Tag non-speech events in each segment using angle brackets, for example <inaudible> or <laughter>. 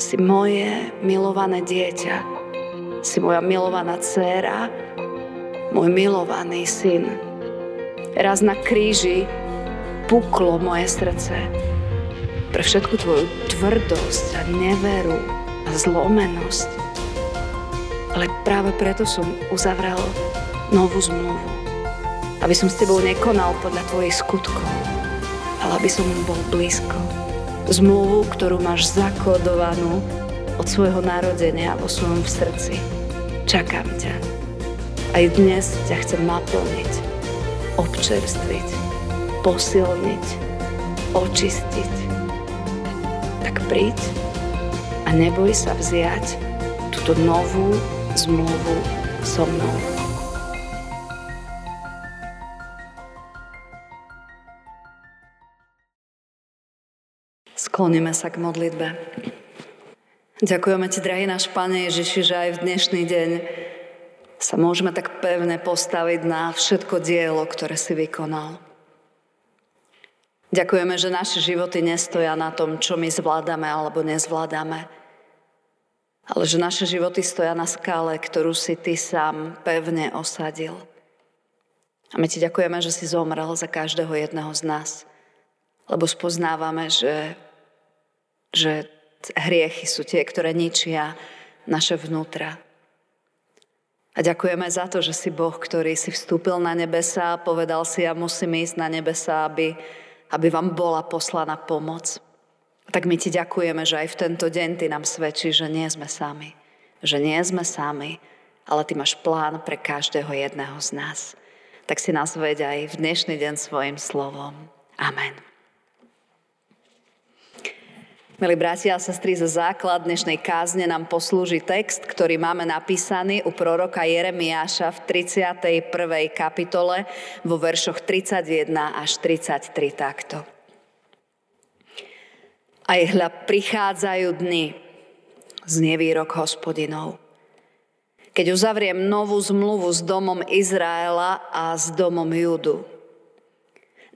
Si moje milované dieťa. Si moja milovaná dcéra, môj milovaný syn. Raz na kríži puklo moje srdce pre všetku tvoju tvrdosť a neveru a zlomenosť. Ale práve preto som uzavrel novú zmluvu. Aby som s tebou nekonal podľa tvojich skutkov, ale aby som bol blízko zmluvu, ktorú máš zakodovanú od svojho narodenia vo svojom srdci. Čakám ťa. Aj dnes ťa chcem naplniť, občerstviť, posilniť, očistiť. Tak príď a neboj sa vziať túto novú zmluvu so mnou. Skloníme sa k modlitbe. Ďakujeme Ti, drahý náš Pane Ježiši, že aj v dnešný deň sa môžeme tak pevne postaviť na všetko dielo, ktoré si vykonal. Ďakujeme, že naše životy nestoja na tom, čo my zvládame alebo nezvládame, ale že naše životy stoja na skále, ktorú si Ty sám pevne osadil. A my Ti ďakujeme, že si zomrel za každého jedného z nás, lebo spoznávame, že že hriechy sú tie, ktoré ničia naše vnútra. A ďakujeme za to, že si Boh, ktorý si vstúpil na nebesa a povedal si, ja musím ísť na nebesa, aby, aby vám bola poslaná pomoc. Tak my ti ďakujeme, že aj v tento deň ty nám svedčí, že nie sme sami. Že nie sme sami, ale ty máš plán pre každého jedného z nás. Tak si nás veď aj v dnešný deň svojim slovom. Amen. Milí bratia a sestry, za základ dnešnej kázne nám poslúži text, ktorý máme napísaný u proroka Jeremiáša v 31. kapitole vo veršoch 31 až 33 takto. Aj hľa prichádzajú dny, znie výrok hospodinov. Keď uzavriem novú zmluvu s domom Izraela a s domom Judu.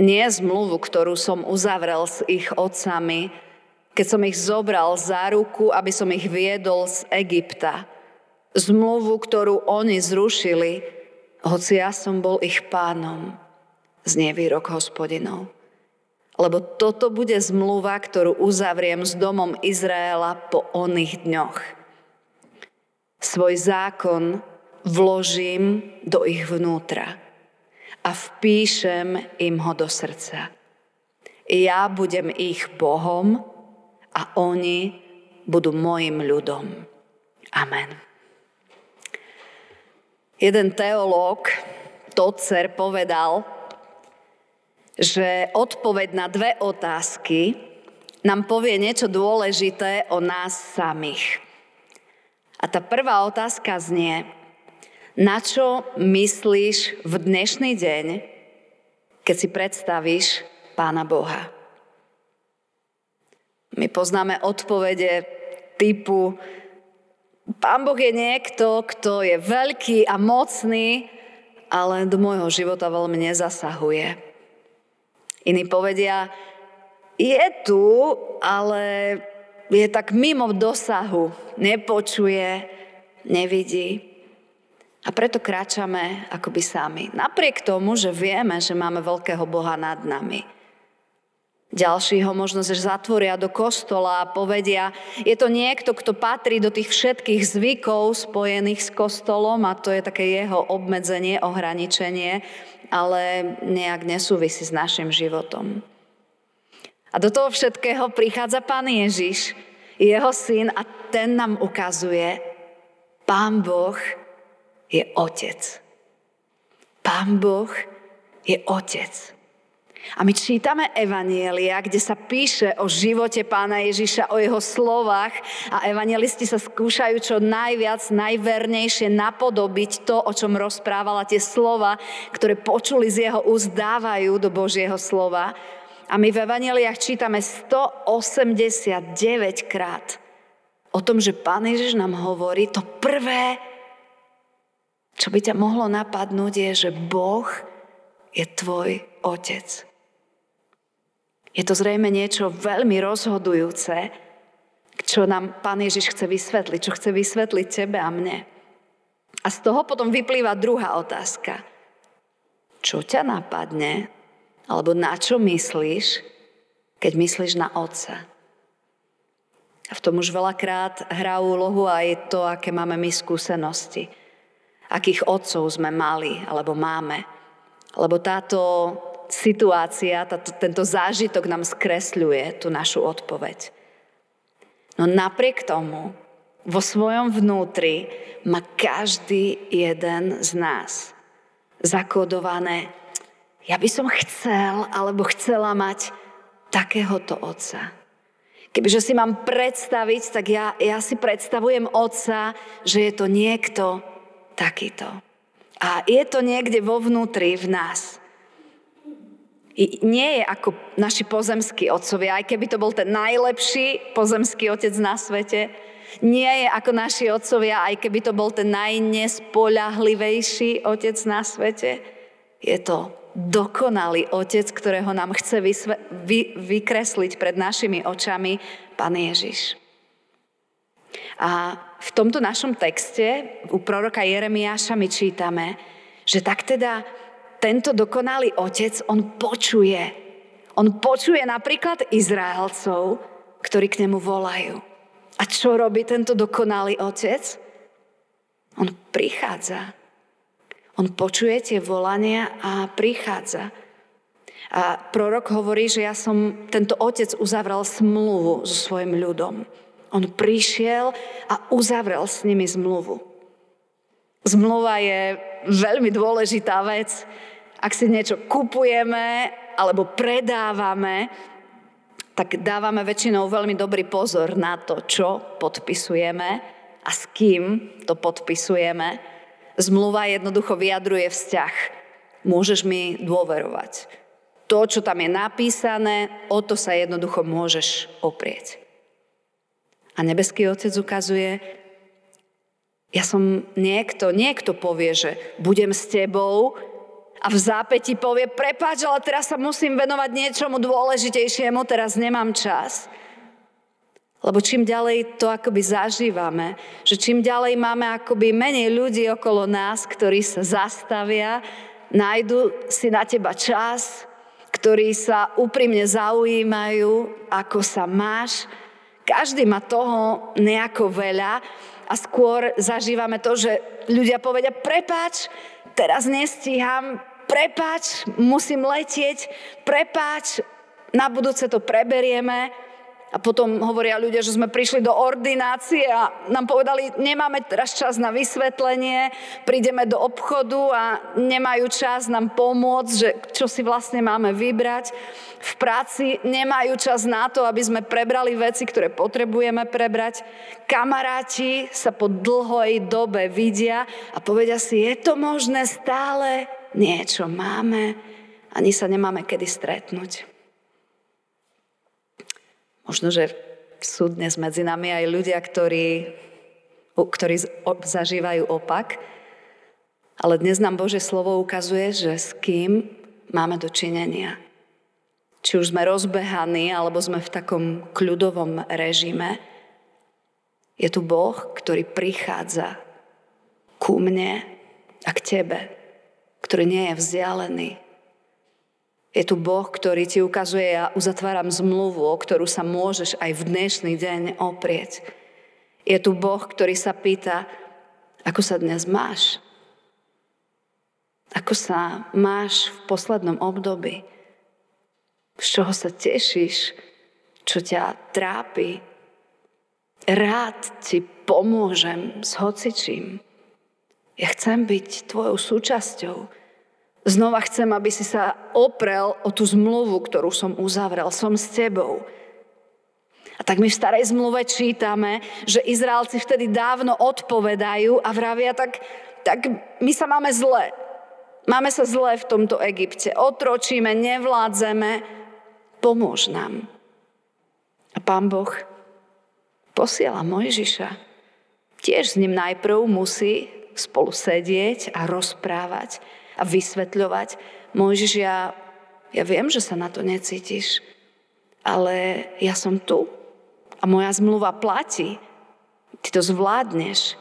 Nie zmluvu, ktorú som uzavrel s ich otcami, keď som ich zobral za ruku, aby som ich viedol z Egypta. Zmluvu, ktorú oni zrušili, hoci ja som bol ich pánom, znie výrok hospodinov. Lebo toto bude zmluva, ktorú uzavriem s domom Izraela po oných dňoch. Svoj zákon vložím do ich vnútra a vpíšem im ho do srdca. Ja budem ich Bohom a oni budú môjim ľudom. Amen. Jeden teológ, Tocer, povedal, že odpoveď na dve otázky nám povie niečo dôležité o nás samých. A tá prvá otázka znie, na čo myslíš v dnešný deň, keď si predstavíš Pána Boha? My poznáme odpovede typu Pán Boh je niekto, kto je veľký a mocný, ale do môjho života veľmi nezasahuje. Iní povedia, je tu, ale je tak mimo dosahu, nepočuje, nevidí. A preto kráčame akoby sami. Napriek tomu, že vieme, že máme veľkého Boha nad nami. Ďalší ho možno zatvoria do kostola a povedia, je to niekto, kto patrí do tých všetkých zvykov spojených s kostolom a to je také jeho obmedzenie, ohraničenie, ale nejak nesúvisí s našim životom. A do toho všetkého prichádza Pán Ježiš, jeho syn a ten nám ukazuje, Pán Boh je Otec. Pán Boh je Otec. A my čítame Evanielia, kde sa píše o živote pána Ježiša, o jeho slovách a evanielisti sa skúšajú čo najviac, najvernejšie napodobiť to, o čom rozprávala tie slova, ktoré počuli z jeho úst, dávajú do Božieho slova. A my v Evanieliach čítame 189 krát o tom, že Pán Ježiš nám hovorí, to prvé, čo by ťa mohlo napadnúť, je, že Boh je tvoj otec. Je to zrejme niečo veľmi rozhodujúce, čo nám Pán Ježiš chce vysvetliť, čo chce vysvetliť tebe a mne. A z toho potom vyplýva druhá otázka. Čo ťa napadne, alebo na čo myslíš, keď myslíš na Otca? A v tom už veľakrát hrá úlohu aj to, aké máme my skúsenosti. Akých otcov sme mali, alebo máme. Lebo táto situácia, táto, tento zážitok nám skresľuje tú našu odpoveď. No napriek tomu, vo svojom vnútri má každý jeden z nás zakodované. Ja by som chcel alebo chcela mať takéhoto otca. Kebyže si mám predstaviť, tak ja, ja si predstavujem otca, že je to niekto takýto. A je to niekde vo vnútri v nás. Nie je ako naši pozemskí otcovia, aj keby to bol ten najlepší pozemský otec na svete, nie je ako naši otcovia, aj keby to bol ten najnespoľahlivejší otec na svete. Je to dokonalý otec, ktorého nám chce vysve- vy- vykresliť pred našimi očami Pán Ježiš. A v tomto našom texte u proroka Jeremiáša my čítame, že tak teda tento dokonalý otec, on počuje. On počuje napríklad Izraelcov, ktorí k nemu volajú. A čo robí tento dokonalý otec? On prichádza. On počuje tie volania a prichádza. A prorok hovorí, že ja som, tento otec uzavrel smluvu so svojim ľudom. On prišiel a uzavrel s nimi zmluvu. Zmluva je veľmi dôležitá vec. Ak si niečo kupujeme alebo predávame, tak dávame väčšinou veľmi dobrý pozor na to, čo podpisujeme a s kým to podpisujeme. Zmluva jednoducho vyjadruje vzťah. Môžeš mi dôverovať. To, čo tam je napísané, o to sa jednoducho môžeš oprieť. A nebeský Otec ukazuje, ja som niekto, niekto povie, že budem s tebou a v zápäti povie, prepáč, ale teraz sa musím venovať niečomu dôležitejšiemu, teraz nemám čas. Lebo čím ďalej to akoby zažívame, že čím ďalej máme akoby menej ľudí okolo nás, ktorí sa zastavia, nájdu si na teba čas, ktorí sa úprimne zaujímajú, ako sa máš, každý má toho nejako veľa a skôr zažívame to, že ľudia povedia, prepáč, teraz nestíham, prepáč, musím letieť, prepáč, na budúce to preberieme. A potom hovoria ľudia, že sme prišli do ordinácie a nám povedali, nemáme teraz čas na vysvetlenie, prídeme do obchodu a nemajú čas nám pomôcť, že čo si vlastne máme vybrať. V práci nemajú čas na to, aby sme prebrali veci, ktoré potrebujeme prebrať. Kamaráti sa po dlhoj dobe vidia a povedia si, je to možné stále, niečo máme, ani sa nemáme kedy stretnúť. Možno, že sú dnes medzi nami aj ľudia, ktorí, ktorí zažívajú opak, ale dnes nám Bože slovo ukazuje, že s kým máme dočinenia. Či už sme rozbehaní, alebo sme v takom kľudovom režime, je tu Boh, ktorý prichádza ku mne a k tebe, ktorý nie je vzdialený, je tu Boh, ktorý ti ukazuje, ja uzatváram zmluvu, o ktorú sa môžeš aj v dnešný deň oprieť. Je tu Boh, ktorý sa pýta, ako sa dnes máš? Ako sa máš v poslednom období? Z čoho sa tešíš? Čo ťa trápi? Rád ti pomôžem s hocičím. Ja chcem byť tvojou súčasťou. Znova chcem, aby si sa oprel o tú zmluvu, ktorú som uzavrel. Som s tebou. A tak my v starej zmluve čítame, že Izraelci vtedy dávno odpovedajú a vravia, tak, tak my sa máme zle. Máme sa zle v tomto Egypte. Otročíme, nevládzeme. Pomôž nám. A pán Boh posiela Mojžiša. Tiež s ním najprv musí spolu sedieť a rozprávať a vysvetľovať. Mojžiš, ja, ja viem, že sa na to necítiš. ale ja som tu a moja zmluva platí. Ty to zvládneš.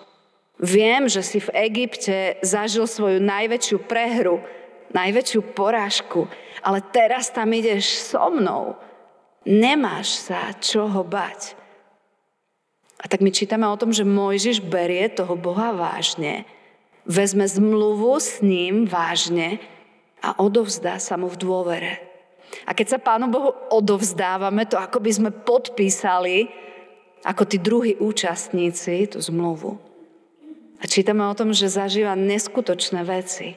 Viem, že si v Egypte zažil svoju najväčšiu prehru, najväčšiu porážku, ale teraz tam ideš so mnou. Nemáš sa čoho bať. A tak my čítame o tom, že Mojžiš berie toho Boha vážne, vezme zmluvu s ním vážne a odovzdá sa mu v dôvere. A keď sa Pánu Bohu odovzdávame, to ako by sme podpísali ako tí druhí účastníci tú zmluvu. A čítame o tom, že zažíva neskutočné veci.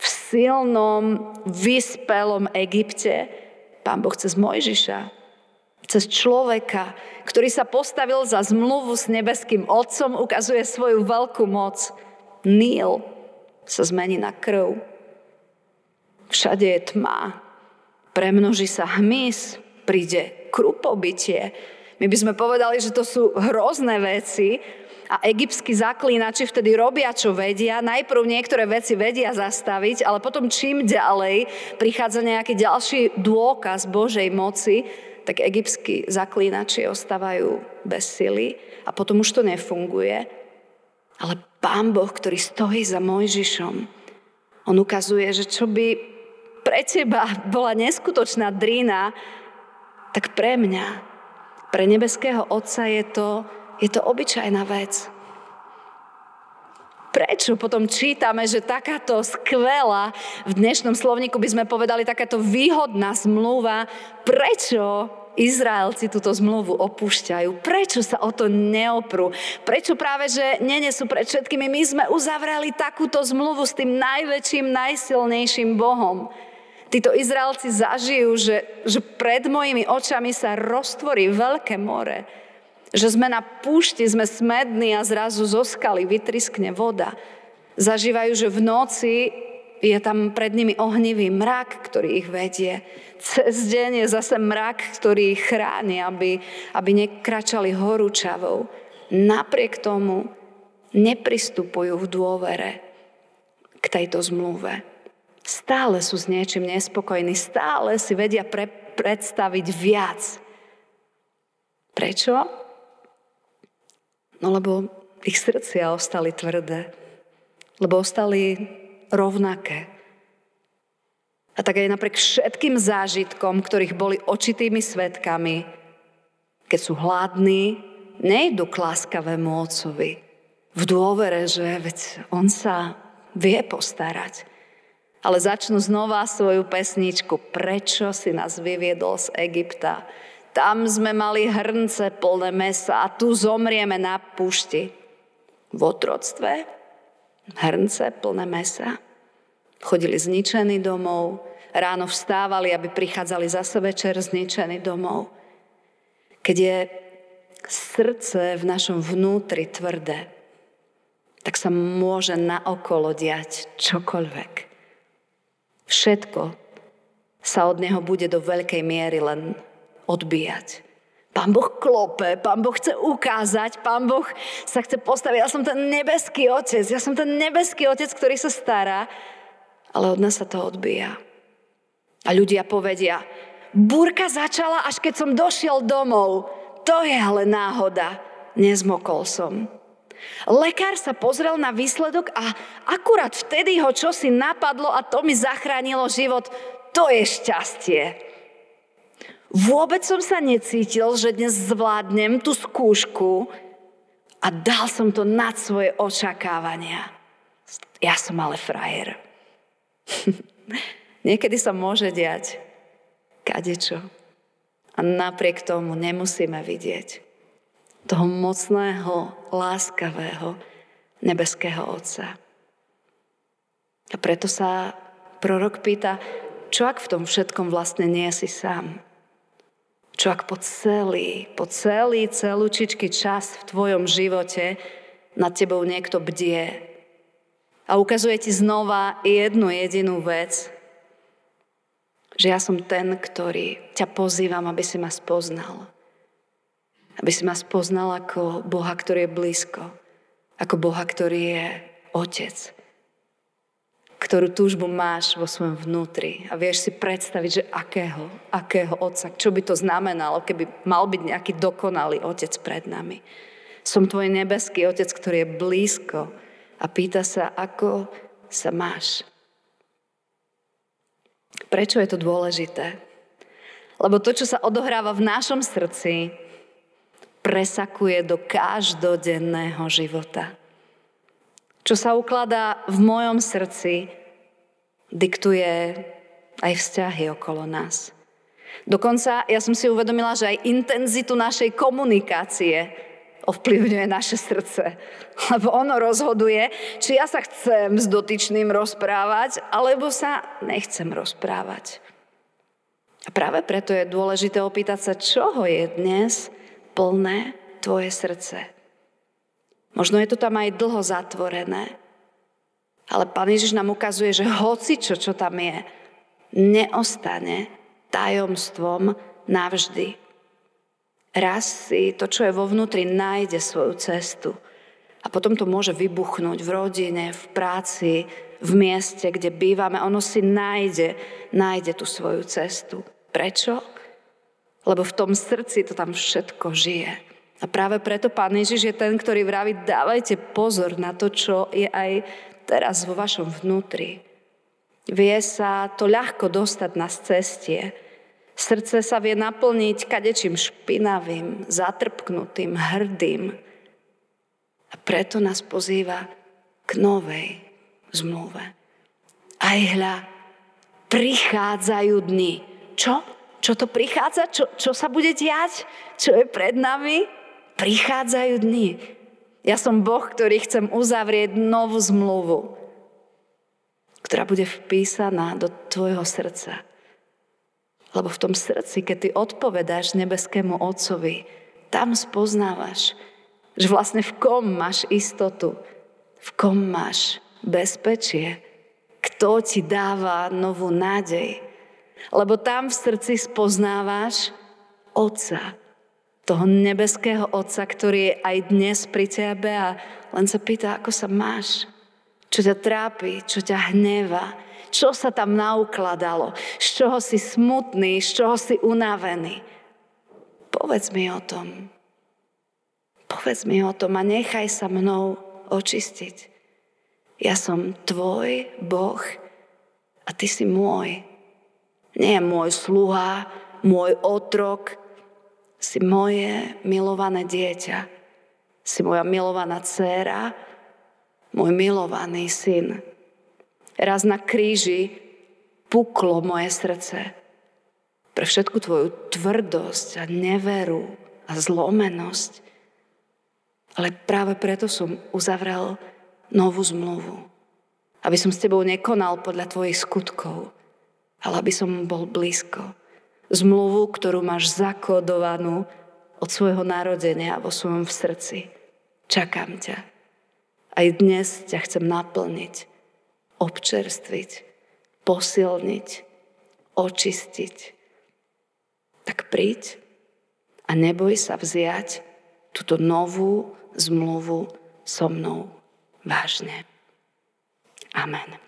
V silnom, vyspelom Egypte Pán Boh cez Mojžiša, cez človeka, ktorý sa postavil za zmluvu s nebeským Otcom, ukazuje svoju veľkú moc. Níl sa zmení na krv. Všade je tma. Premnoží sa hmyz, príde krupobytie. My by sme povedali, že to sú hrozné veci, a egyptskí zaklínači vtedy robia, čo vedia. Najprv niektoré veci vedia zastaviť, ale potom čím ďalej prichádza nejaký ďalší dôkaz Božej moci, tak egyptskí zaklínači ostávajú bez sily a potom už to nefunguje. Ale Pán Boh, ktorý stojí za Mojžišom, on ukazuje, že čo by pre teba bola neskutočná drína, tak pre mňa, pre nebeského Otca je to je to obyčajná vec. Prečo potom čítame, že takáto skvelá, v dnešnom slovníku by sme povedali takáto výhodná zmluva, prečo Izraelci túto zmluvu opúšťajú? Prečo sa o to neoprú? Prečo práve, že nenesú pred všetkými? My sme uzavreli takúto zmluvu s tým najväčším, najsilnejším Bohom. Títo Izraelci zažijú, že, že pred mojimi očami sa roztvorí veľké more že sme na púšti, sme smední a zrazu zo skaly vytriskne voda. Zažívajú, že v noci je tam pred nimi ohnivý mrak, ktorý ich vedie. Cez deň je zase mrak, ktorý chráni, aby, aby nekračali horúčavou. Napriek tomu nepristupujú v dôvere k tejto zmluve. Stále sú s niečím nespokojní, stále si vedia pre, predstaviť viac. Prečo? No lebo ich srdcia ostali tvrdé. Lebo ostali rovnaké. A tak aj napriek všetkým zážitkom, ktorých boli očitými svetkami, keď sú hladní, nejdu k láskavému otcovi v dôvere, že veď on sa vie postarať. Ale začnú znova svoju pesničku Prečo si nás vyviedol z Egypta? Tam sme mali hrnce plné mesa a tu zomrieme na púšti. V otroctve hrnce plné mesa. Chodili zničení domov, ráno vstávali, aby prichádzali zase večer zničení domov. Keď je srdce v našom vnútri tvrdé, tak sa môže naokolo diať čokoľvek. Všetko sa od neho bude do veľkej miery len odbíjať. Pán Boh klope, Pán Boh chce ukázať, Pán Boh sa chce postaviť. Ja som ten nebeský otec, ja som ten nebeský otec, ktorý sa stará, ale od nás sa to odbíja. A ľudia povedia, búrka začala, až keď som došiel domov. To je ale náhoda. Nezmokol som. Lekár sa pozrel na výsledok a akurát vtedy ho čosi napadlo a to mi zachránilo život. To je šťastie. Vôbec som sa necítil, že dnes zvládnem tú skúšku a dal som to nad svoje očakávania. Ja som ale frajer. <laughs> Niekedy sa môže diať kadečo. A napriek tomu nemusíme vidieť toho mocného, láskavého, nebeského Otca. A preto sa prorok pýta, čo ak v tom všetkom vlastne nie si sám? Čo ak po celý, po celý celúčičký čas v tvojom živote nad tebou niekto bdie a ukazuje ti znova jednu jedinú vec, že ja som ten, ktorý ťa pozývam, aby si ma spoznal. Aby si ma spoznal ako Boha, ktorý je blízko. Ako Boha, ktorý je Otec. ktorú túžbu máš vo svojom vnútri a vieš si predstaviť, že akého, akého otca, čo by to znamenalo, keby mal byť nejaký dokonalý otec pred nami. Som tvoj nebeský otec, ktorý je blízko a pýta sa, ako sa máš. Prečo je to dôležité? Lebo to, čo sa odohráva v našom srdci, presakuje do každodenného života. Čo sa ukladá v mojom srdci, diktuje aj vzťahy okolo nás. Dokonca ja som si uvedomila, že aj intenzitu našej komunikácie ovplyvňuje naše srdce. Lebo ono rozhoduje, či ja sa chcem s dotyčným rozprávať, alebo sa nechcem rozprávať. A práve preto je dôležité opýtať sa, čoho je dnes plné tvoje srdce. Možno je to tam aj dlho zatvorené. Ale Pán Ježiš nám ukazuje, že hoci čo, čo tam je, neostane tajomstvom navždy. Raz si to, čo je vo vnútri, nájde svoju cestu. A potom to môže vybuchnúť v rodine, v práci, v mieste, kde bývame. Ono si nájde, nájde tú svoju cestu. Prečo? Lebo v tom srdci to tam všetko žije. A práve preto Pán Ježiš je ten, ktorý vraví, dávajte pozor na to, čo je aj teraz vo vašom vnútri. Vie sa to ľahko dostať na cestie. Srdce sa vie naplniť kadečím špinavým, zatrpknutým, hrdým. A preto nás pozýva k novej zmluve. Aj hľa, prichádzajú dni. Čo? Čo to prichádza? Čo, čo sa bude diať? Čo je pred nami? Prichádzajú dni. Ja som Boh, ktorý chcem uzavrieť novú zmluvu, ktorá bude vpísaná do tvojho srdca. Lebo v tom srdci, keď ty odpovedáš nebeskému Otcovi, tam spoznávaš, že vlastne v kom máš istotu, v kom máš bezpečie, kto ti dáva novú nádej. Lebo tam v srdci spoznávaš Otca, toho nebeského Otca, ktorý je aj dnes pri tebe a len sa pýta, ako sa máš, čo ťa trápi, čo ťa hneva, čo sa tam naukladalo, z čoho si smutný, z čoho si unavený. Povedz mi o tom. Povedz mi o tom a nechaj sa mnou očistiť. Ja som tvoj Boh a ty si môj. Nie môj sluha, môj otrok, si moje milované dieťa. Si moja milovaná dcéra, môj milovaný syn. Raz na kríži puklo moje srdce pre všetku tvoju tvrdosť a neveru a zlomenosť. Ale práve preto som uzavrel novú zmluvu. Aby som s tebou nekonal podľa tvojich skutkov, ale aby som bol blízko Zmluvu, ktorú máš zakodovanú od svojho narodenia vo svojom srdci. Čakám ťa. Aj dnes ťa chcem naplniť, občerstviť, posilniť, očistiť. Tak príď a neboj sa vziať túto novú zmluvu so mnou vážne. Amen.